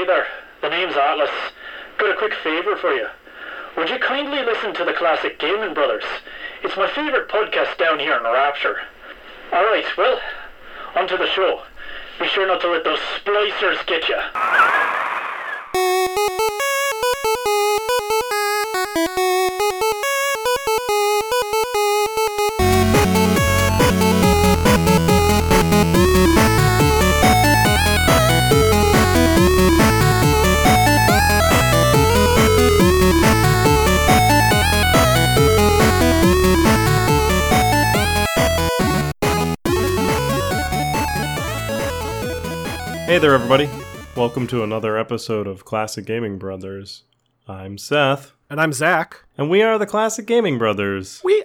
Hey there, the name's Atlas. Got a quick favour for you. Would you kindly listen to the classic Gaming Brothers? It's my favourite podcast down here in Rapture. Alright, well, on to the show. Be sure not to let those splicers get you. Hey there, everybody. Welcome to another episode of Classic Gaming Brothers. I'm Seth, And I'm Zach. and we are the Classic Gaming Brothers. We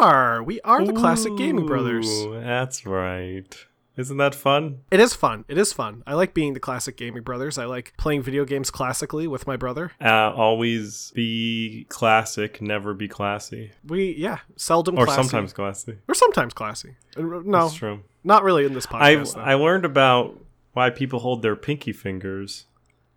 are. We are the classic gaming brothers. That's right. Isn't that fun? It is fun. It is fun. I like being the classic gaming brothers. I like playing video games classically with my brother. Uh, always be classic, never be classy. We yeah, seldom Or classy. sometimes classy. We're sometimes classy. Uh, No, That's true. not really in this podcast. I've. I learned about why people hold their pinky fingers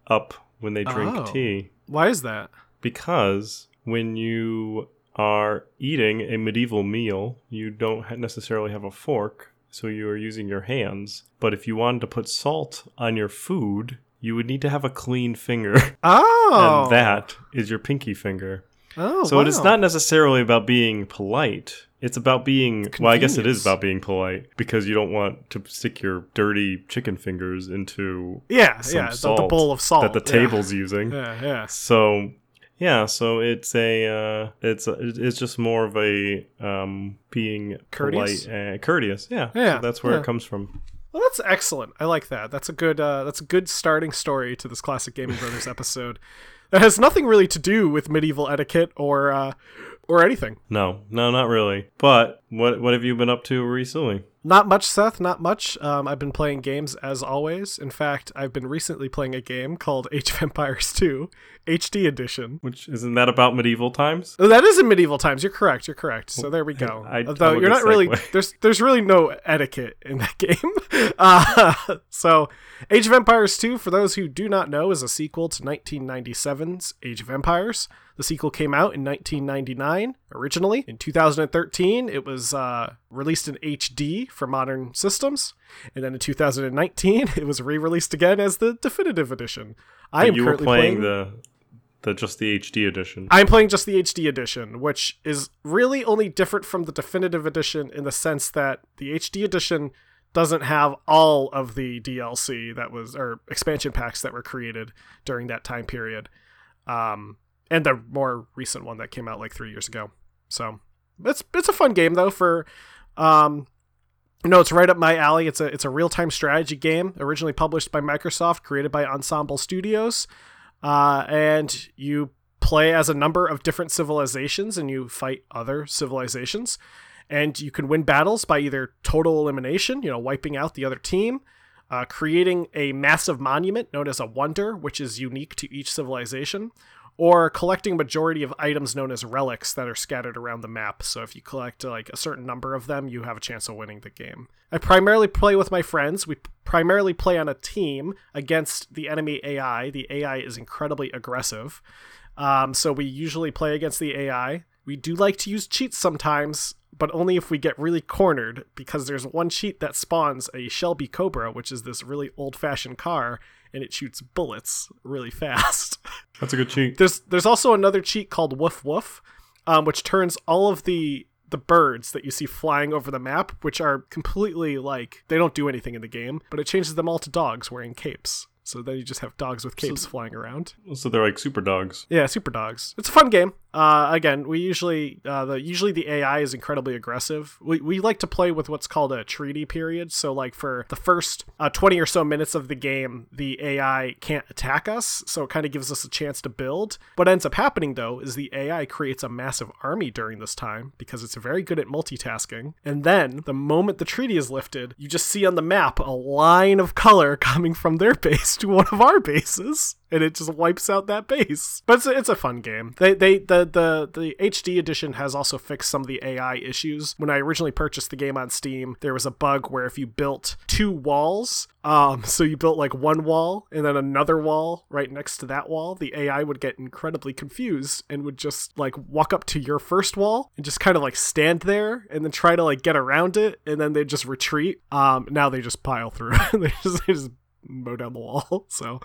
up when they drink Oh. tea. Why is that? because when you are eating a medieval meal, you don't necessarily have a fork, so you are using your hands. But if you wanted to put salt on your food, you would need to have a clean finger, Oh, and that is your pinky finger. Oh, So it is not necessarily about being polite. It's about being well, I guess it is about being polite because you don't want to stick your dirty chicken fingers into Yeah, yeah. The, the bowl of salt that the yeah. table's using. Yeah, yeah. So yeah, so it's a uh, it's a, it's just more of a um, being Courteous? polite and courteous. Yeah, Yeah, So that's where yeah. it comes from. Well, that's excellent. I like that. That's a good. Uh, that's a good starting story to this classic Gaming Brothers episode. That has nothing really to do with medieval etiquette or uh, or anything. No, no, not really. But what what have you been up to recently? Not much, Seth. Not much. Um, I've been playing games as always. In fact, I've been recently playing a game called Age of Empires 2 HD Edition. Which isn't that about medieval times? Oh, that is in medieval times. You're correct. You're correct. So there we go. I- Although I'm you're not really there's there's really no etiquette in that game. Uh, so Age of Empires 2, for those who do not know, is a sequel to 1997's Age of Empires. The sequel came out in 1999 originally. In 2013, it was uh, released in HD for modern systems, and then in 2019, it was re-released again as the definitive edition. I am you were currently playing the the just the HD edition. I'm playing just the HD edition, which is really only different from the definitive edition in the sense that the HD edition doesn't have all of the DLC that was or expansion packs that were created during that time period. Um and the more recent one that came out like 3 years ago. So, it's it's a fun game though for um no, it's right up my alley. It's a it's a real-time strategy game originally published by Microsoft, created by Ensemble Studios uh, and you play as a number of different civilizations and you fight other civilizations and you can win battles by either total elimination you know wiping out the other team uh, creating a massive monument known as a wonder which is unique to each civilization or collecting majority of items known as relics that are scattered around the map. So if you collect like a certain number of them, you have a chance of winning the game. I primarily play with my friends. We primarily play on a team against the enemy AI. The AI is incredibly aggressive. Um, so we usually play against the AI. We do like to use cheats sometimes, but only if we get really cornered, because there's one cheat that spawns a Shelby Cobra, which is this really old fashioned car, and it shoots bullets really fast. That's a good cheat. There's there's also another cheat called Woof Woof, um, which turns all of the the birds that you see flying over the map, which are completely like they don't do anything in the game, but it changes them all to dogs wearing capes. So then you just have dogs with capes flying around. So they're like super dogs. Yeah, super dogs. It's a fun game. Uh, again, we usually uh, the usually the AI is incredibly aggressive. We, we like to play with what's called a treaty period. So like for the first uh, twenty or so minutes of the game, the AI can't attack us, so it kind of gives us a chance to build. What ends up happening though is the AI creates a massive army during this time because it's very good at multitasking. And then the moment the treaty is lifted, you just see on the map a line of color coming from their base to one of our bases. And it just wipes out that base. But it's a, it's a fun game. They they the the the HD edition has also fixed some of the AI issues. When I originally purchased the game on Steam, there was a bug where if you built two walls, um, so you built like one wall and then another wall right next to that wall, the AI would get incredibly confused and would just like walk up to your first wall and just kind of like stand there and then try to like get around it and then they just retreat. Um, now they just pile through. they just they just mow down the wall. So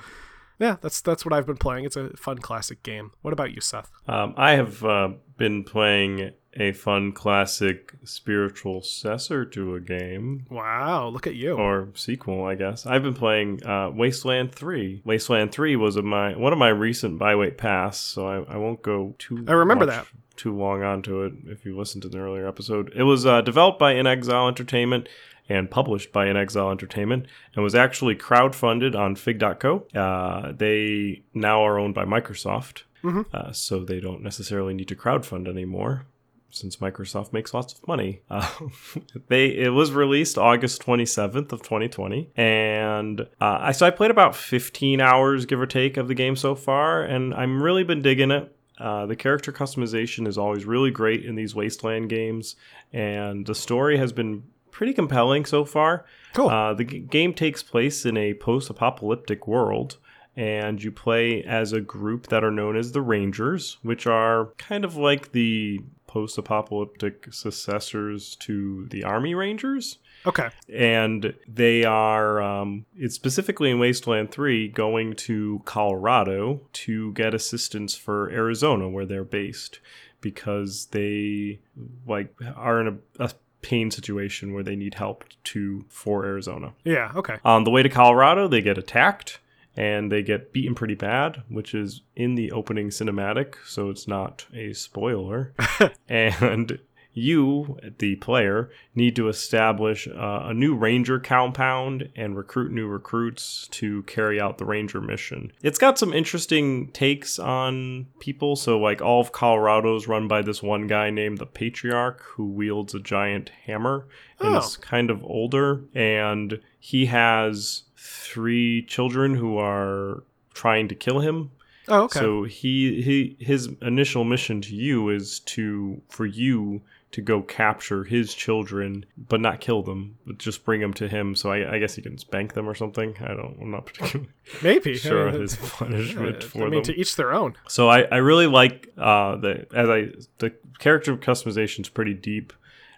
yeah, that's that's what I've been playing. It's a fun classic game. What about you, Seth? Um, I have uh, been playing a fun classic spiritual successor to a game. Wow, look at you. Or sequel, I guess. I've been playing uh, Wasteland 3. Wasteland 3 was a, my one of my recent byweight pass, so I, I won't go too I remember much- that. too long onto it if you listened to the earlier episode. It was uh, developed by inXile Entertainment and published by inXile Entertainment and was actually crowdfunded on Fig.co. Uh, they now are owned by Microsoft, Mhm. uh, so they don't necessarily need to crowdfund anymore. Since Microsoft makes lots of money, uh, they it was released August twenty seventh of twenty twenty, and uh, I so I played about fifteen hours, give or take, of the game so far, and I'm really been digging it. Uh, the character customization is always really great in these Wasteland games, and the story has been pretty compelling so far. Cool. Uh, the g- game takes place in a post apocalyptic world, and you play as a group that are known as the Rangers, which are kind of like the post apocalyptic successors to the Army Rangers okay. and they are um, it's specifically in wasteland 3 going to colorado to get assistance for arizona where they're based because they like are in a, a pain situation where they need help to for arizona Yeah. Okay. on the way to colorado they get attacked and they get beaten pretty bad which is in the opening cinematic so it's not a spoiler and you, the player, need to establish uh, a new ranger compound and recruit new recruits to carry out the ranger mission. It's got some interesting takes on people. So, like, all of Colorado's run by this one guy named the Patriarch who wields a giant hammer and Oh. is kind of older. And he has three children who are trying to kill him Oh, okay. so he he his initial mission to you is to for you to go capture his children, but not kill them, but just bring them to him. So I, I guess he can spank them or something. I don't. I'm not particularly Maybe. sure I mean, his punishment I for mean, them. to each their own. So I, I really like uh, the as I the character customization is pretty deep,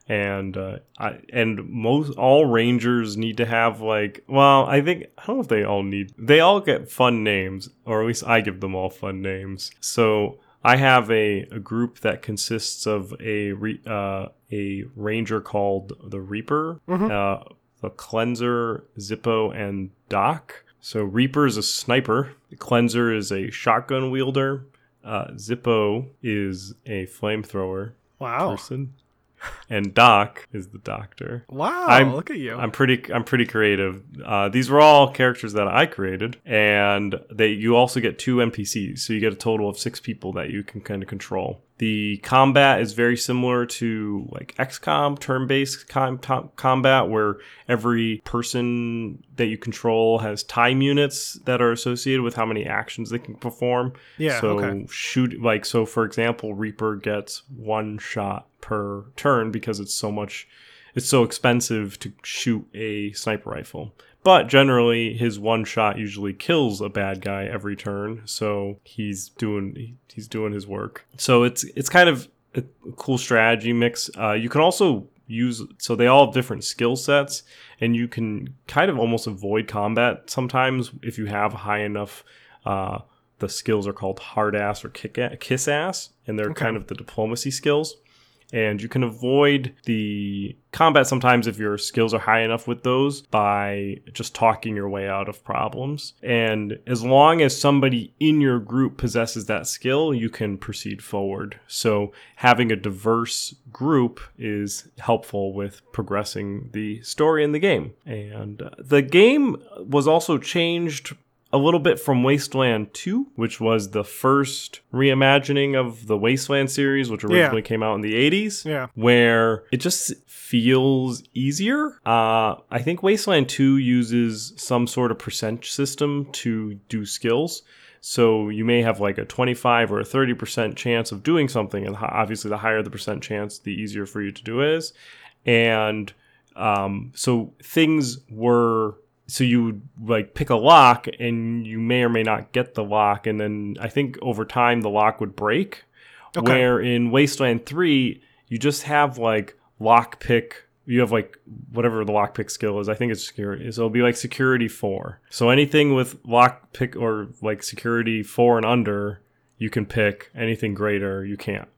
and uh, I and most all rangers need to have like well I think I don't know if they all need they all get fun names or at least I give them all fun names. So I have a, a group that consists of a re, uh, a ranger called the Reaper, uh, the Cleanser, Zippo, and Doc. So Reaper is a sniper. The Cleanser is a shotgun wielder. Uh, Zippo is a flamethrower Wow. person, and Doc is the doctor. Wow. I'm- look at you. I'm pretty I'm pretty creative. Uh, these were all characters that I created, and they you also get two NPCs, so you get a total of six people that you can kind of control. The combat is very similar to like XCOM turn-based com- com- combat, where every person that you control has time units that are associated with how many actions they can perform. Yeah, So okay. shoot like so for example, Reaper gets one shot per turn because it's so much it's so expensive to shoot a sniper rifle. But generally, his one shot usually kills a bad guy every turn, so he's doing he's doing his work. So it's it's kind of a cool strategy mix. Uh, you can also use so they all have different skill sets, and you can kind of almost avoid combat sometimes if you have high enough. Uh, the skills are called hard ass or kick a- kiss ass, and they're Okay. kind of the diplomacy skills and you can avoid the combat sometimes if your skills are high enough with those by just talking your way out of problems. And as long as somebody in your group possesses that skill, you can proceed forward. So having a diverse group is helpful with progressing the story in the game. And uh, the game was also changed a little bit from Wasteland 2, which was the first reimagining of the Wasteland series, which originally came out in the 80s. Yeah. Where it just feels easier. Uh, I think Wasteland 2 uses some sort of percent system to do skills. So you may have like a 25 or a 30% chance of doing something. And obviously, the higher the percent chance, the easier for you to do it is. And um, so things were so you would like pick a lock and you may or may not get the lock and then i think over time the lock would break. Okay. where in wasteland 3 you just have like lock pick you have like whatever the lock pick skill is i think it's security so it'll be like security 4 so anything with lock pick or like security 4 and under you can pick. Anything greater you can't.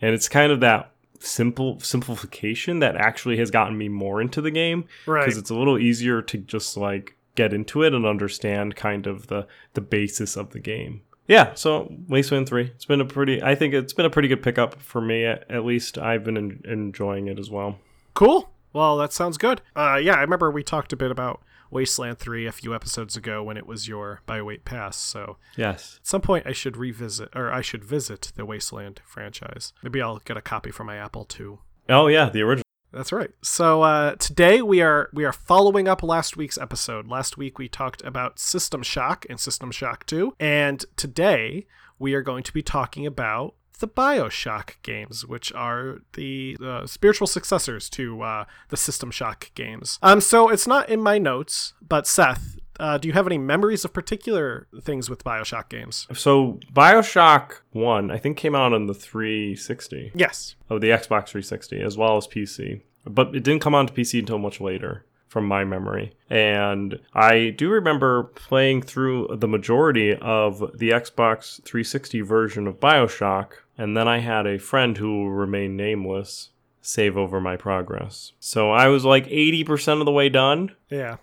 And it's kind of that simple simplification that actually has gotten me more into the game. Right. Because it's a little easier to just like get into it and understand kind of the the basis of the game. Yeah so wasteland 3 it's been a pretty i think it's been a pretty good pickup for me. At, at least i've been en- enjoying it as well. Cool well that sounds good uh yeah i remember we talked a bit about Wasteland 3 a few episodes ago when it was your Weight pass. So, yes. At some point I should revisit or I should visit the Wasteland franchise. Maybe I'll get a copy for my Apple II. Oh yeah, the original. That's right. So uh, today we are we are following up last week's episode. Last week we talked about System Shock and System Shock 2, and today we are going to be talking about the Bioshock games, which are the uh, spiritual successors to uh, the System Shock games. Um, so it's not in my notes, but Seth, uh, do you have any memories of particular things with Bioshock games? So Bioshock One, I think, came out on the 360. Yes. Oh, the Xbox 360 as well as PC, but it didn't come onto PC until much later from my memory. And I do remember playing through the majority of the Xbox 360 version of Bioshock, and then I had a friend who will remain nameless save over my progress. So I was like 80% of the way done. Yeah.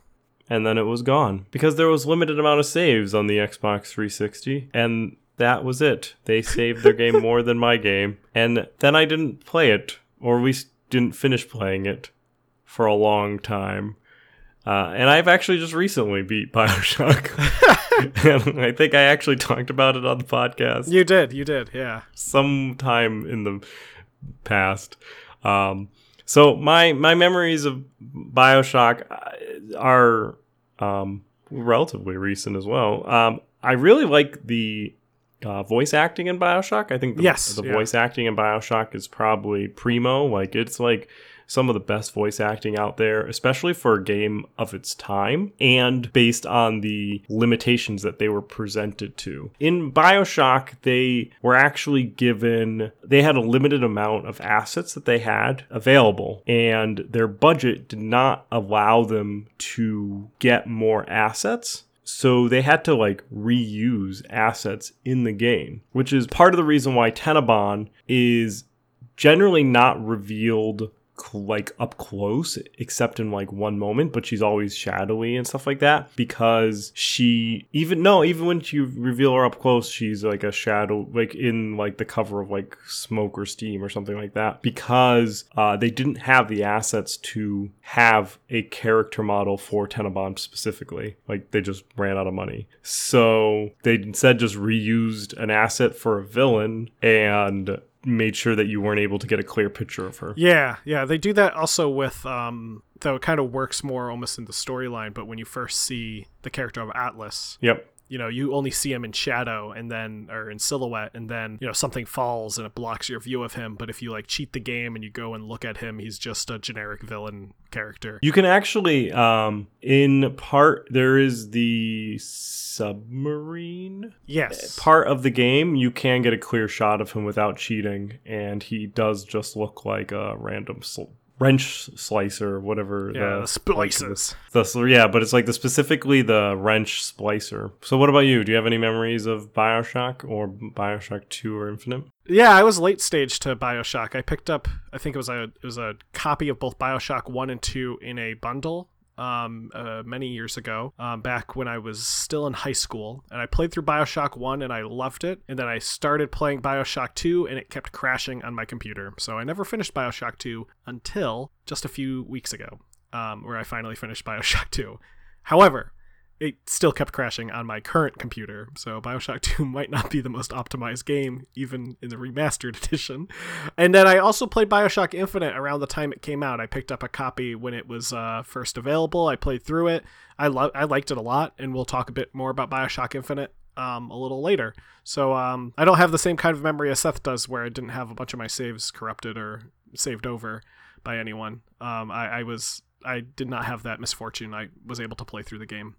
And then it was gone because there was limited amount of saves on the Xbox 360 and that was it. They saved their game more than my game and then I didn't play it or we didn't finish playing it for a long time. Uh, and I've actually just recently beat Bioshock. and I think I actually talked about it on the podcast. You did, you did, yeah. Sometime in the past. Um, so my my memories of Bioshock uh, are um, relatively recent as well. Um, I really like the uh, voice acting in Bioshock. I think the, yes, the yeah. voice acting in Bioshock is probably primo. Like it's like some of the best voice acting out there, especially for a game of its time and based on the limitations that they were presented to. In Bioshock, they were actually given, they had a limited amount of assets that they had available, and their budget did not allow them to get more assets. So they had to like reuse assets in the game, which is part of the reason why Tenenbaum is generally not revealed like up close except in like one moment but she's always shadowy and stuff like that because she even no even when you reveal her up close she's like a shadow like in like the cover of like smoke or steam or something like that because uh, they didn't have the assets to have a character model for Tenenbaum specifically. Like they just ran out of money. So they instead just reused an asset for a villain and made sure that you weren't able to get a clear picture of her. Yeah, yeah, they do that also with um though it kind of works more almost in the storyline, but when you first see the character of Atlas. Yep. You know, you only see him in shadow and then or in silhouette and then, you know, something falls and it blocks your view of him, but if you like cheat the game and you go and look at him, he's just a generic villain character. You can actually um in part there is the submarine yes part of the game you can get a clear shot of him without cheating and he does just look like a random sl- wrench slicer whatever yeah, the, splices. the, the, yeah but it's like the specifically the wrench splicer. So what about you? Do you have any memories of bioshock or bioshock 2 or infinite? Yeah, I was late stage to BioShock. I picked up I think it was a it was a copy of both BioShock 1 and 2 in a bundle um, uh, many years ago, um, back when I was still in high school. And I played through Bioshock 1 and I loved it. And then I started playing Bioshock 2 and it kept crashing on my computer. So I never finished Bioshock 2 until just a few weeks ago, um, where I finally finished Bioshock 2. However, it still kept crashing on my current computer. So Bioshock 2 might not be the most optimized game, even in the remastered edition. And then I also played Bioshock Infinite around the time it came out. I picked up a copy when it was uh, first available. I played through it. I lo- I liked it a lot, and we'll talk a bit more about Bioshock Infinite um, a little later. So um, I don't have the same kind of memory as Seth does, where I didn't have a bunch of my saves corrupted or saved over by anyone. Um, I, I was I did not have that misfortune. I was able to play through the game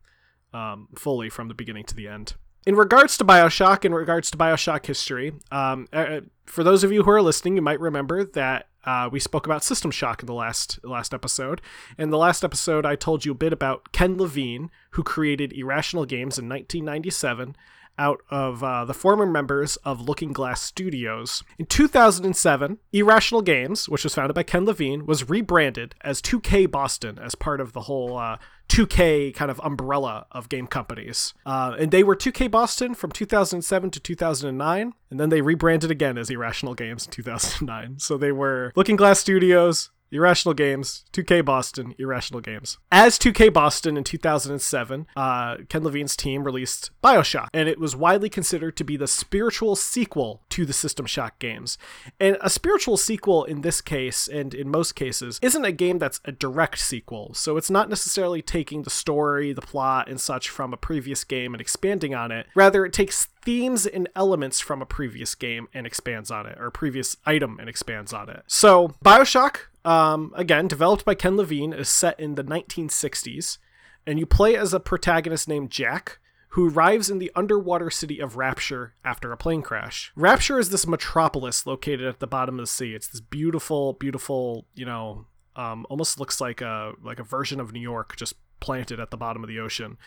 um, fully from the beginning to the end. In regards to Bioshock, in regards to Bioshock history, um, uh, for those of you who are listening, you might remember that uh, we spoke about System Shock in the last last episode. In the last episode, I told you a bit about Ken Levine, who created Irrational Games in 1997 out of uh, the former members of Looking Glass Studios. In 2007, Irrational Games, which was founded by Ken Levine, was rebranded as 2K Boston as part of the whole uh, 2K kind of umbrella of game companies. Uh, and they were 2K Boston from 2007 to 2009, and then they rebranded again as Irrational Games in 2009. So they were Looking Glass Studios, Irrational Games, 2K Boston, Irrational Games. As 2K Boston in 2007, uh, Ken Levine's team released Bioshock, and it was widely considered to be the spiritual sequel to the System Shock games. And a spiritual sequel in this case, and in most cases, isn't a game that's a direct sequel. So it's not necessarily taking the story, the plot, and such from a previous game and expanding on it. Rather, it takes themes and elements from a previous game and expands on it, or a previous item and expands on it. So, Bioshock um, again, developed by Ken Levine, is set in the 1960s, and you play as a protagonist named Jack, who arrives in the underwater city of Rapture after a plane crash. Rapture is this metropolis located at the bottom of the sea. It's this beautiful, beautiful, you know, um, almost looks like a like a version of New York, just planted at the bottom of the ocean.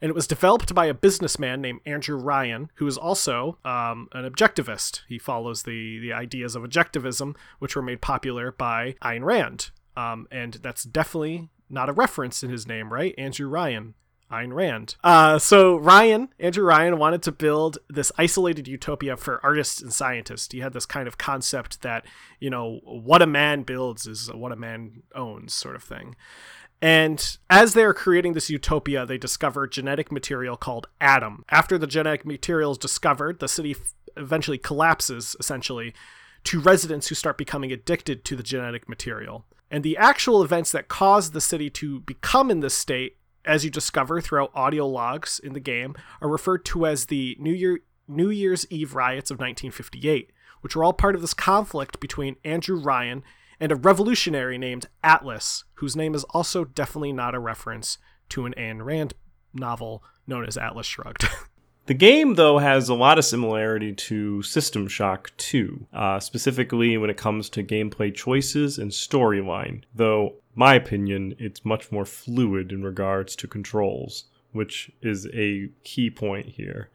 And it was developed by a businessman named Andrew Ryan, who is also um, an objectivist. He follows the, the ideas of objectivism, which were made popular by Ayn Rand. Um, and that's definitely not a reference in his name, right? Andrew Ryan. Ayn Rand. Uh, so Ryan, Andrew Ryan, wanted to build this isolated utopia for artists and scientists. He had this kind of concept that you know what a man builds is what a man owns, sort of thing. And as they're creating this utopia, they discover genetic material called Adam. After the genetic material is discovered, the city f- eventually collapses, essentially, to residents who start becoming addicted to the genetic material. And the actual events that caused the city to become in this state, as you discover throughout audio logs in the game, are referred to as the New Year New Year's Eve riots of 1958, which were all part of this conflict between Andrew Ryan and a revolutionary named Atlas, whose name is also definitely not a reference to an Ayn Rand novel known as Atlas Shrugged. The game, though, has a lot of similarity to System Shock 2, uh, specifically when it comes to gameplay choices and storyline, though, my opinion, it's much more fluid in regards to controls, which is a key point here.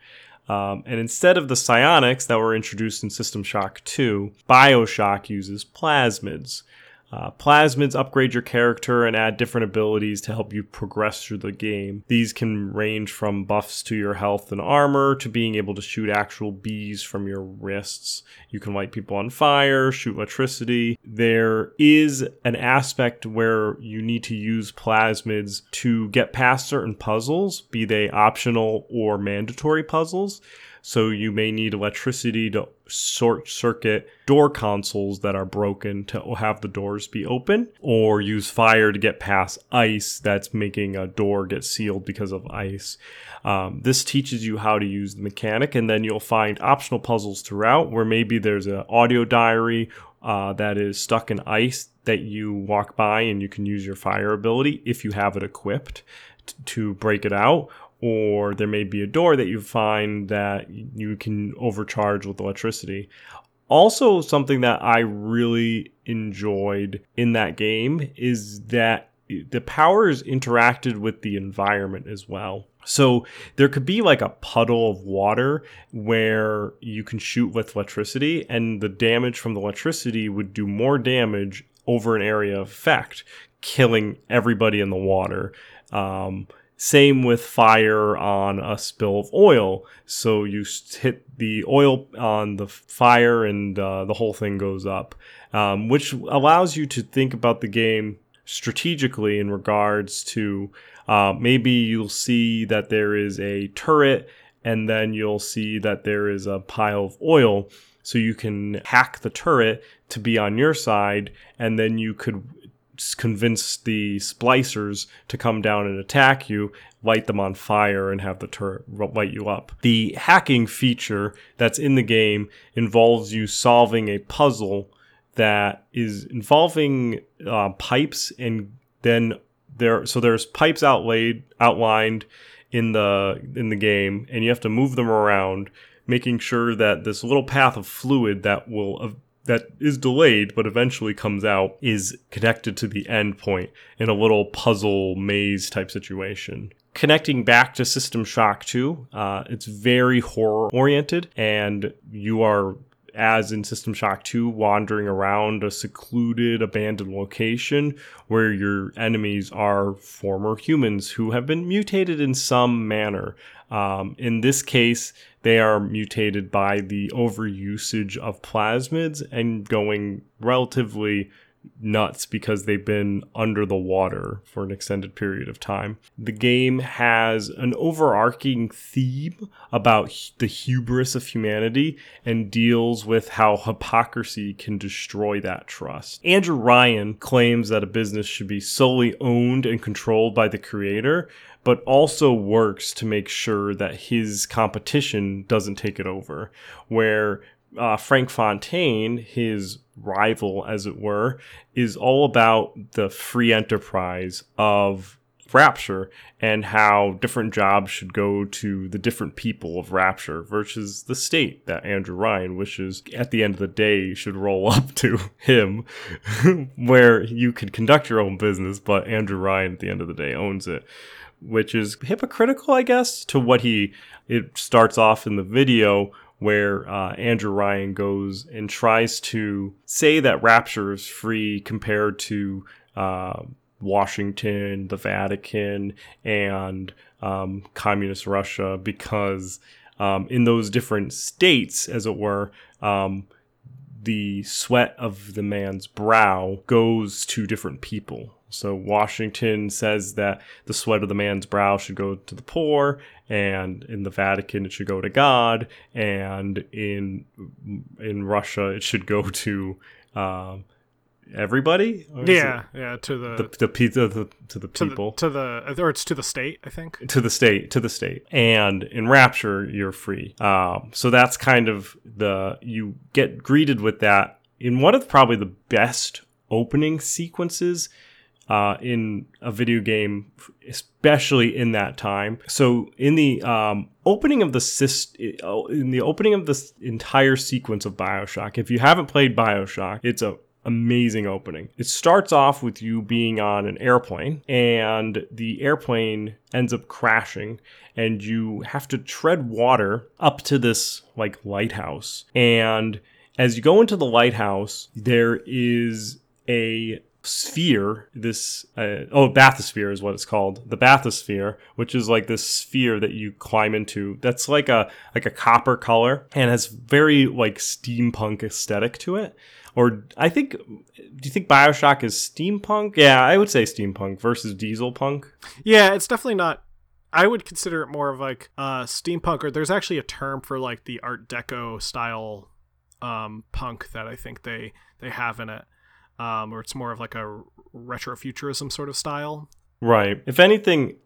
Um, and instead of the psionics that were introduced in System Shock 2, Bioshock uses plasmids. Uh, plasmids upgrade your character and add different abilities to help you progress through the game. These can range from buffs to your health and armor to being able to shoot actual bees from your wrists. You can light people on fire, shoot electricity. There is an aspect where you need to use plasmids to get past certain puzzles, be they optional or mandatory puzzles. So you may need electricity to short circuit door consoles that are broken to have the doors be open, or use fire to get past ice that's making a door get sealed because of ice. Um, this teaches you how to use the mechanic, and then you'll find optional puzzles throughout where maybe there's an audio diary uh, that is stuck in ice that you walk by and you can use your fire ability if you have it equipped to break it out or there may be a door that you find that you can overcharge with electricity. Also, something that I really enjoyed in that game is that the powers interacted with the environment as well. So there could be like a puddle of water where you can shoot with electricity, and the damage from the electricity would do more damage over an area of effect, killing everybody in the water. Um, same with fire on a spill of oil. So you hit the oil on the fire and uh, the whole thing goes up, um, which allows you to think about the game strategically in regards to Uh, maybe you'll see that there is a turret, and then you'll see that there is a pile of oil. So you can hack the turret to be on your side, and then you could convince the splicers to come down and attack you, light them on fire, and have the turret light you up. The hacking feature that's in the game involves you solving a puzzle that is involving uh, pipes and then there so there's pipes outlaid outlined in the in the game and you have to move them around making sure that this little path of fluid that will that is delayed but eventually comes out is connected to the end point in a little puzzle maze type situation. Connecting back to system shock 2 uh, it's very horror oriented and you are as in System Shock 2, wandering around a secluded, abandoned location where your enemies are former humans who have been mutated in some manner. Um, in this case, they are mutated by the overusage of plasmids and going relatively nuts because they've been under the water for an extended period of time. The game has an overarching theme about the hubris of humanity and deals with how hypocrisy can destroy that trust. Andrew Ryan claims that a business should be solely owned and controlled by the creator, but also works to make sure that his competition doesn't take it over. Where uh, Frank Fontaine, his rival, as it were, is all about the free enterprise of Rapture and how different jobs should go to the different people of Rapture versus the state that Andrew Ryan wishes at the end of the day should roll up to him, where you can conduct your own business, but Andrew Ryan at the end of the day owns it. Which is hypocritical, I guess, to what he it starts off in the video where uh, Andrew Ryan goes and tries to say that Rapture is free compared to uh, Washington, the Vatican, and um, communist Russia because um, in those different states, as it were, um, the sweat of the man's brow goes to different people. So Washington says that the sweat of the man's brow should go to the poor, and in the Vatican it should go to God, and in in Russia it should go to um, everybody. Yeah, yeah, to the the, the, the, the to the to people the, to the or it's to the state, I think. to the state to the state and in rapture you're free um, so that's kind of the you get greeted with that in one of probably the best opening sequences uh, in a video game, especially in that time. So in the um, opening of the syst- in the opening of this entire sequence of Bioshock, if you haven't played Bioshock, it's a amazing opening. It starts off with you being on an airplane and the airplane ends up crashing and you have to tread water up to this like lighthouse. And as you go into the lighthouse, there is a sphere this uh, oh bathysphere is what it's called the bathysphere which is like this sphere that you climb into. That's like a like a copper color and has very like steampunk aesthetic to it. Or i think do you think bioshock is steampunk? Yeah i would say steampunk versus diesel punk Yeah, it's definitely not. I would consider it more of like uh, steampunk, or there's actually a term for like the Art Deco style um, punk that I think they they have in it, um, or it's more of like a retrofuturism sort of style. right. If anything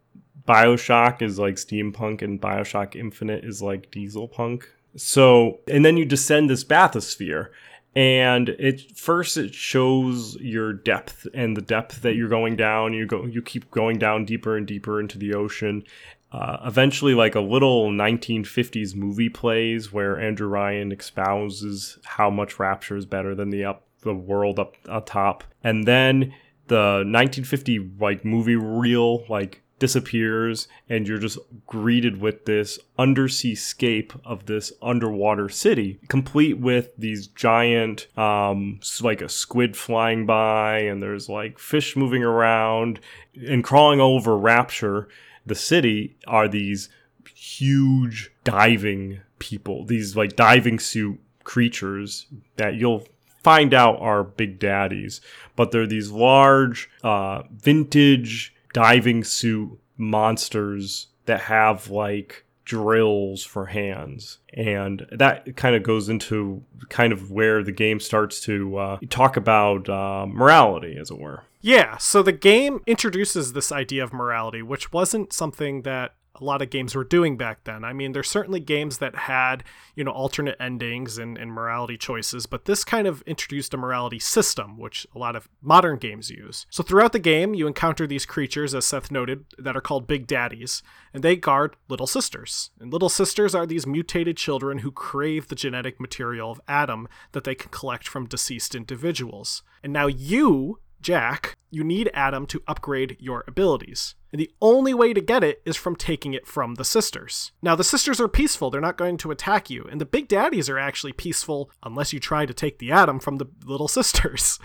bioshock is like steampunk and bioshock infinite is like diesel punk. So and then you descend this bathysphere and it first it shows your depth and the depth that you're going down. You go you keep going down deeper and deeper into the ocean. Uh, eventually like a little 1950s movie plays where andrew ryan espouses how much rapture is better than the up the world up atop and then the 1950 like movie reel like disappears and you're just greeted with this undersea scape of this underwater city complete with these giant um like a squid flying by and there's like fish moving around. And crawling over rapture the city are these huge diving people these like diving suit creatures that you'll find out are big daddies but they're these large uh vintage diving suit monsters that have like drills for hands. And that kind of goes into kind of where the game starts to uh, talk about uh, morality, as it were. Yeah, so the game introduces this idea of morality, which wasn't something that a lot of games were doing back then. I mean, there's certainly games that had, you know, alternate endings and, and morality choices, but this kind of introduced a morality system, which a lot of modern games use. So throughout the game, you encounter these creatures, as Seth noted, that are called Big Daddies, and they guard Little Sisters. And Little Sisters are these mutated children who crave the genetic material of Adam that they can collect from deceased individuals. And now you Jack, you need Adam to upgrade your abilities. And the only way to get it is from taking it from the sisters. Now, the sisters are peaceful, they're not going to attack you. And the big daddies are actually peaceful unless you try to take the Adam from the little sisters.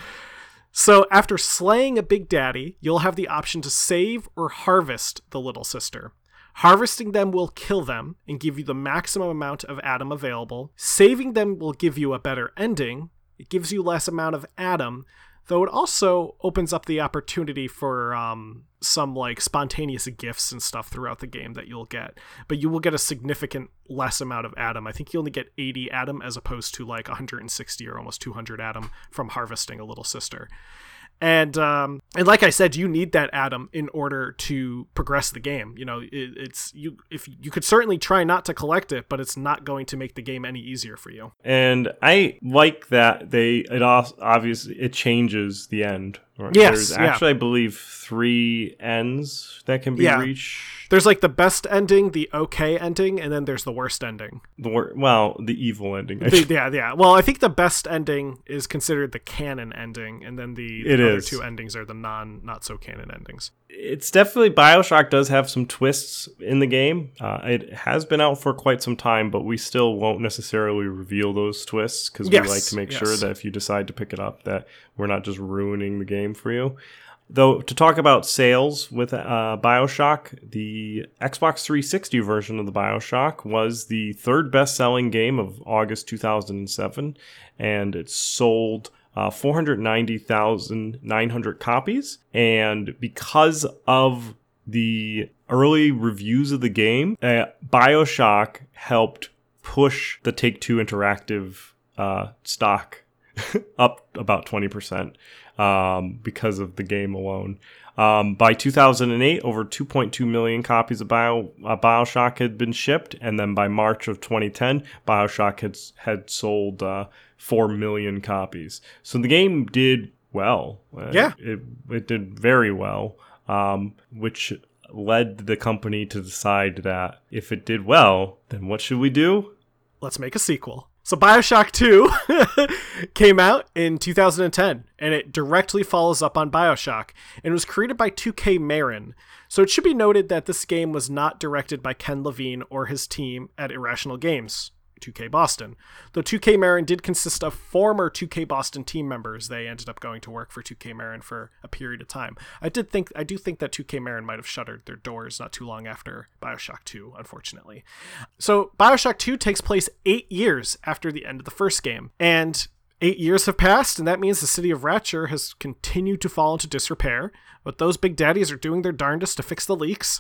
So, after slaying a big daddy, you'll have the option to save or harvest the little sister. Harvesting them will kill them and give you the maximum amount of Adam available. Saving them will give you a better ending. It gives you less amount of Adam, though it also opens up the opportunity for um, some like spontaneous gifts and stuff throughout the game that you'll get. But you will get a significant less amount of adam. I think you only get 80 adam as opposed to like 160 or almost 200 adam from harvesting a little sister and um, and like I said, you need that Adam in order to progress the game. You know, it, it's you if you could certainly try not to collect it, but it's not going to make the game any easier for you. And I like that they it obviously it changes the end. Right? Yes, There's actually, yeah. I believe, three ends that can be yeah. reached there's like the best ending, the okay ending, and then there's the worst ending. The wor- well, the evil ending. The, yeah, yeah. Well, I think the best ending is considered the canon ending, and then the, the other is. two endings are the non not so canon endings. It's definitely Bioshock does have some twists in the game. Uh, it has been out for quite some time, but we still won't necessarily reveal those twists because yes, we like to make yes. sure that if you decide to pick it up, that we're not just ruining the game for you. Though to talk about sales with uh, Bioshock, the Xbox 360 version of the Bioshock was the third best-selling game of August 2007, and it sold uh, 490,900 copies. And because of the early reviews of the game, uh, Bioshock helped push the Take Two Interactive uh, stock up about 20% um, because of the game alone. Um, by 2008, over 2.2 million copies of Bio, uh, Bioshock had been shipped, and then by March of 2010, Bioshock had had sold uh, four million copies. So the game did well. Uh, yeah, it it did very well, um, which led the company to decide that if it did well, then what should we do? Let's make a sequel. So Bioshock 2 came out in 2010 and it directly follows up on Bioshock and was created by 2K Marin. So it should be noted that this game was not directed by Ken Levine or his team at Irrational Games. 2K Boston. Though 2K Marin did consist of former 2K Boston team members, they ended up going to work for 2K Marin for a period of time. I did think I do think that 2K Marin might have shuttered their doors not too long after BioShock 2, unfortunately. So BioShock 2 takes place 8 years after the end of the first game, and Eight years have passed, and that means the city of Rapture has continued to fall into disrepair. But those big daddies are doing their darndest to fix the leaks.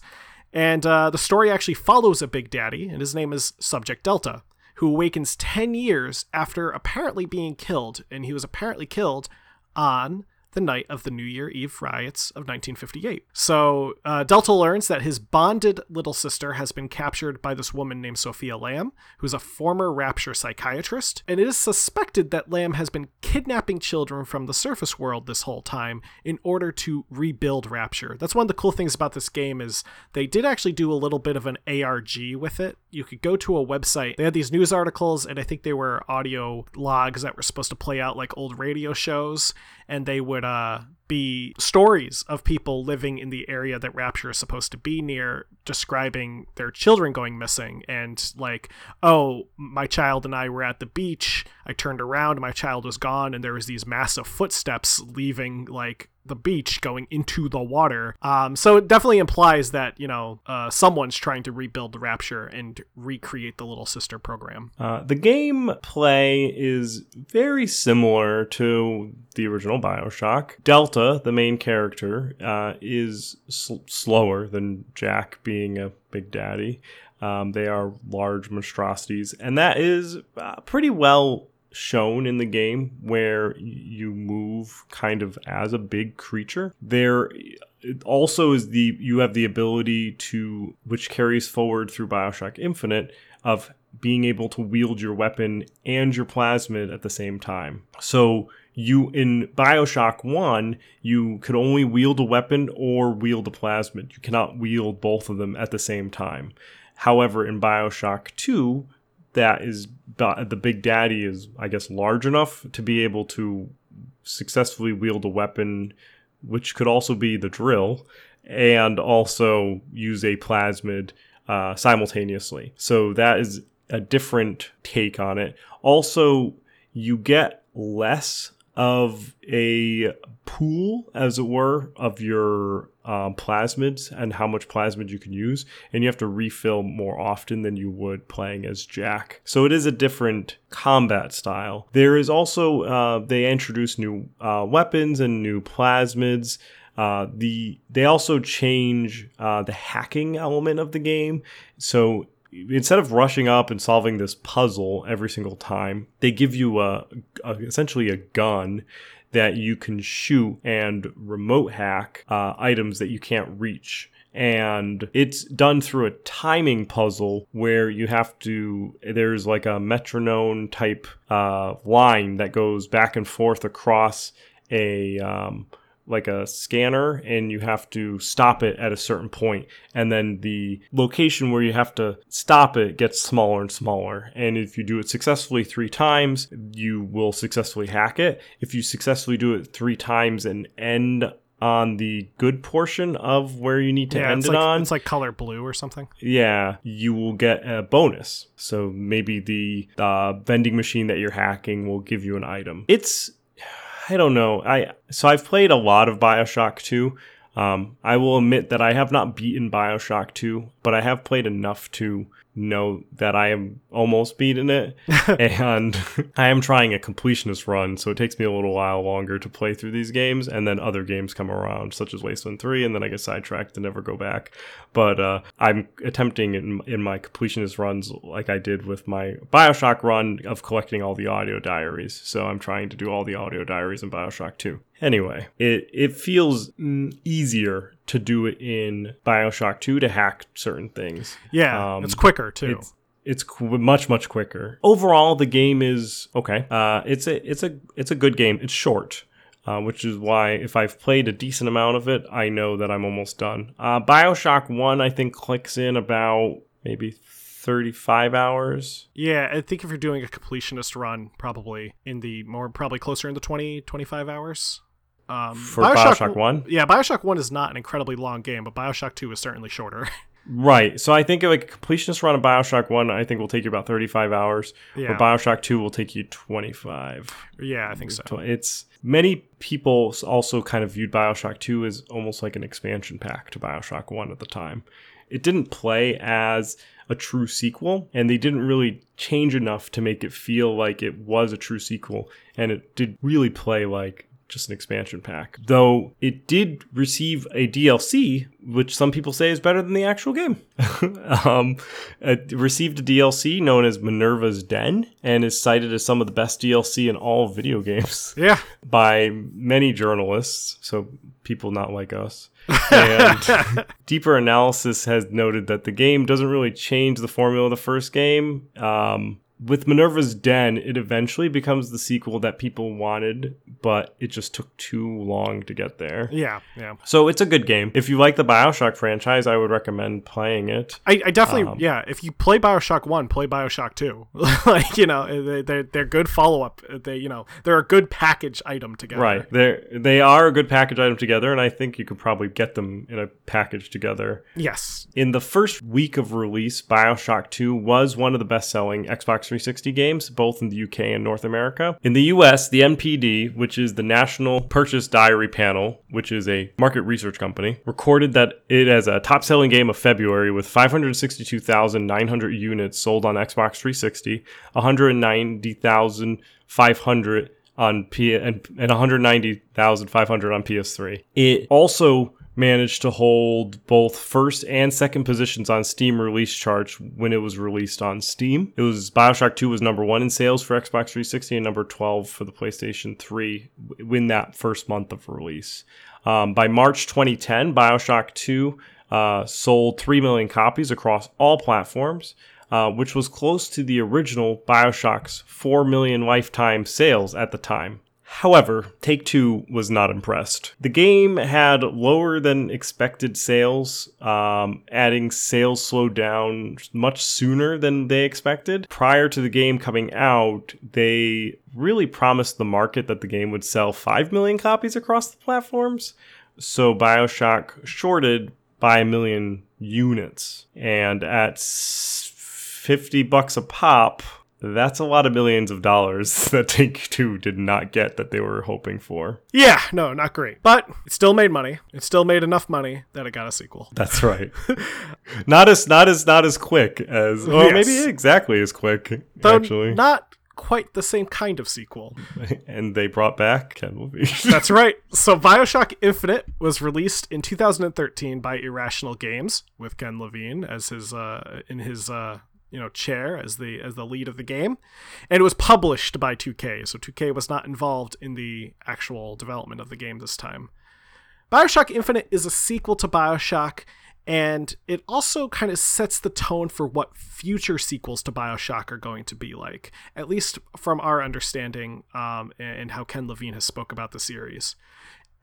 And uh, the story actually follows a big daddy, and his name is Subject Delta who awakens 10 years after apparently being killed, and he was apparently killed on the night of the New Year Eve riots of 1958. So uh, Delta learns that his bonded little sister has been captured by this woman named Sophia Lamb, who's a former Rapture psychiatrist, and it is suspected that Lamb has been kidnapping children from the surface world this whole time in order to rebuild Rapture. That's one of the cool things about this game is they did actually do a little bit of an ARG with it. You could go to a website. They had these news articles, and I think they were audio logs that were supposed to play out like old radio shows, and they would uh, be stories of people living in the area that Rapture is supposed to be near, describing their children going missing. And, like, oh, my child and I were at the beach. I turned around, my child was gone, and there was these massive footsteps leaving, like, the beach going into the water. Um, so it definitely implies that you know uh, someone's trying to rebuild the Rapture and recreate the Little Sister program. Uh, the game play is very similar to the original Bioshock. Delta Delta, the main character, uh, is sl- slower than Jack, being a big daddy. Um, they are large monstrosities, and that is uh, pretty well shown in the game where you move kind of as a big creature. There also is the you have the ability to which carries forward through BioShock Infinite of being able to wield your weapon and your plasmid at the same time. So you in BioShock 1, you could only wield a weapon or wield a plasmid. You cannot wield both of them at the same time. However, in BioShock 2, that is the Big Daddy is, I guess, large enough to be able to successfully wield a weapon, which could also be the drill, and also use a plasmid uh, simultaneously. So that is a different take on it. Also, you get less of a pool, as it were, of your um, plasmids and how much plasmid you can use, and you have to refill more often than you would playing as Jack. So it is a different combat style. There is also uh, they introduce new uh, weapons and new plasmids. Uh, the they also change uh, the hacking element of the game. So instead of rushing up and solving this puzzle every single time, they give you a, a essentially a gun that you can shoot and remote hack uh, items that you can't reach. And it's done through a timing puzzle where you have to there's like a metronome type uh, line that goes back and forth across a um, like a scanner and you have to stop it at a certain point and then the location where you have to stop it gets smaller and smaller and if you do it successfully 3 times you will successfully hack it if you successfully do it 3 times and end on the good portion of where you need to yeah, end it like, on It's like color blue or something. yeah, you will get a bonus. So maybe the uh, vending machine that you're hacking will give you an item. It's I don't know. I so I've played a lot of BioShock 2. Um, I will admit that I have not beaten BioShock 2, but I have played enough to know that I am almost beating it. and I am trying a completionist run, so it takes me a little while longer to play through these games. And then other games come around, such as Wasteland 3, and then I get sidetracked and never go back. But uh, I'm attempting in, in my completionist runs, like I did with my Bioshock run, of collecting all the audio diaries. So I'm trying to do all the audio diaries in Bioshock 2. Anyway, it, it feels easier to do it in Bioshock 2 to hack certain things. Yeah, Um, it's quicker too. It's it's qu- much much quicker. Overall, the game is okay. Uh, it's a it's a it's a good game. It's short, uh, which is why if I've played a decent amount of it, I know that I'm almost done. Uh, Bioshock One, I think, clicks in about maybe 35 hours. yeah, I think if you're doing a completionist run, probably in the more probably closer in the 20 25 hours. Um, For Bioshock 1? Yeah, Bioshock 1 is not an incredibly long game, but Bioshock 2 is certainly shorter. Right. So I think like a completionist run of Bioshock One, I think will take you about 35 hours. Yeah. Or Bioshock Two will take you 25. yeah, I think so. It's many people also kind of viewed Bioshock 2 as almost like an expansion pack to Bioshock 1 at the time. It didn't play as a true sequel, and they didn't really change enough to make it feel like it was a true sequel, and it did really play like just an expansion pack. Though it did receive a DLC, which some people say is better than the actual game. um, it received a DLC known as Minerva's Den and is cited as some of the best DLC in all video games Yeah. by many journalists, so people not like us. And deeper analysis has noted that the game doesn't really change the formula of the first game. Um, with Minerva's Den, it eventually becomes the sequel that people wanted, but it just took too long to get there. Yeah, yeah. So it's a good game. If you like the Bioshock franchise, I would recommend playing it. I, I definitely Um, yeah. If you play Bioshock One, play Bioshock Two. like you know, they they're, they're good follow up. They you know they're a good package item together. Right. They they are a good package item together, and I think you could probably get them in a package together. Yes. In the first week of release, Bioshock 2 was one of the best selling Xbox 360 games, both in the UK and North America. In the US, the NPD, which is the National Purchase Diary Panel, which is a market research company, recorded that it as a top selling game of February with 562,900 units sold on Xbox 360, 190,500 on P and, and 190,500 on PS3. It also managed to hold both first and second positions on Steam release charts when it was released on Steam. It was BioShock 2 was number 1 in sales for Xbox 360 and number 12 for the PlayStation 3 in that first month of release. Um, by March 2010, BioShock 2 uh, sold 3 million copies across all platforms. Uh, which was close to the original Bioshock's 4 million lifetime sales at the time. However, Take Two was not impressed. The game had lower than expected sales, um, adding sales slowed down much sooner than they expected. Prior to the game coming out, they really promised the market that the game would sell 5 million copies across the platforms. So Bioshock shorted by a million units. And at 50 bucks a pop, that's a lot of millions of dollars that Take Two did not get that they were hoping for. Yeah, no, not great. But it still made money. It still made enough money that it got a sequel. That's right. not as not as not as quick as or Yes. maybe exactly as quick Though actually. not quite the same kind of sequel. and they brought back Ken Levine. That's right. So Bioshock Infinite was released in 2013 by Irrational Games with Ken Levine as his uh, in his uh, you know chair as the as the lead of the game, and it was published by 2K. So 2K was not involved in the actual development of the game this time. Bioshock Infinite is a sequel to Bioshock, and it also kind of sets the tone for what future sequels to Bioshock are going to be like, at least from our understanding um, and how Ken Levine has spoke about the series.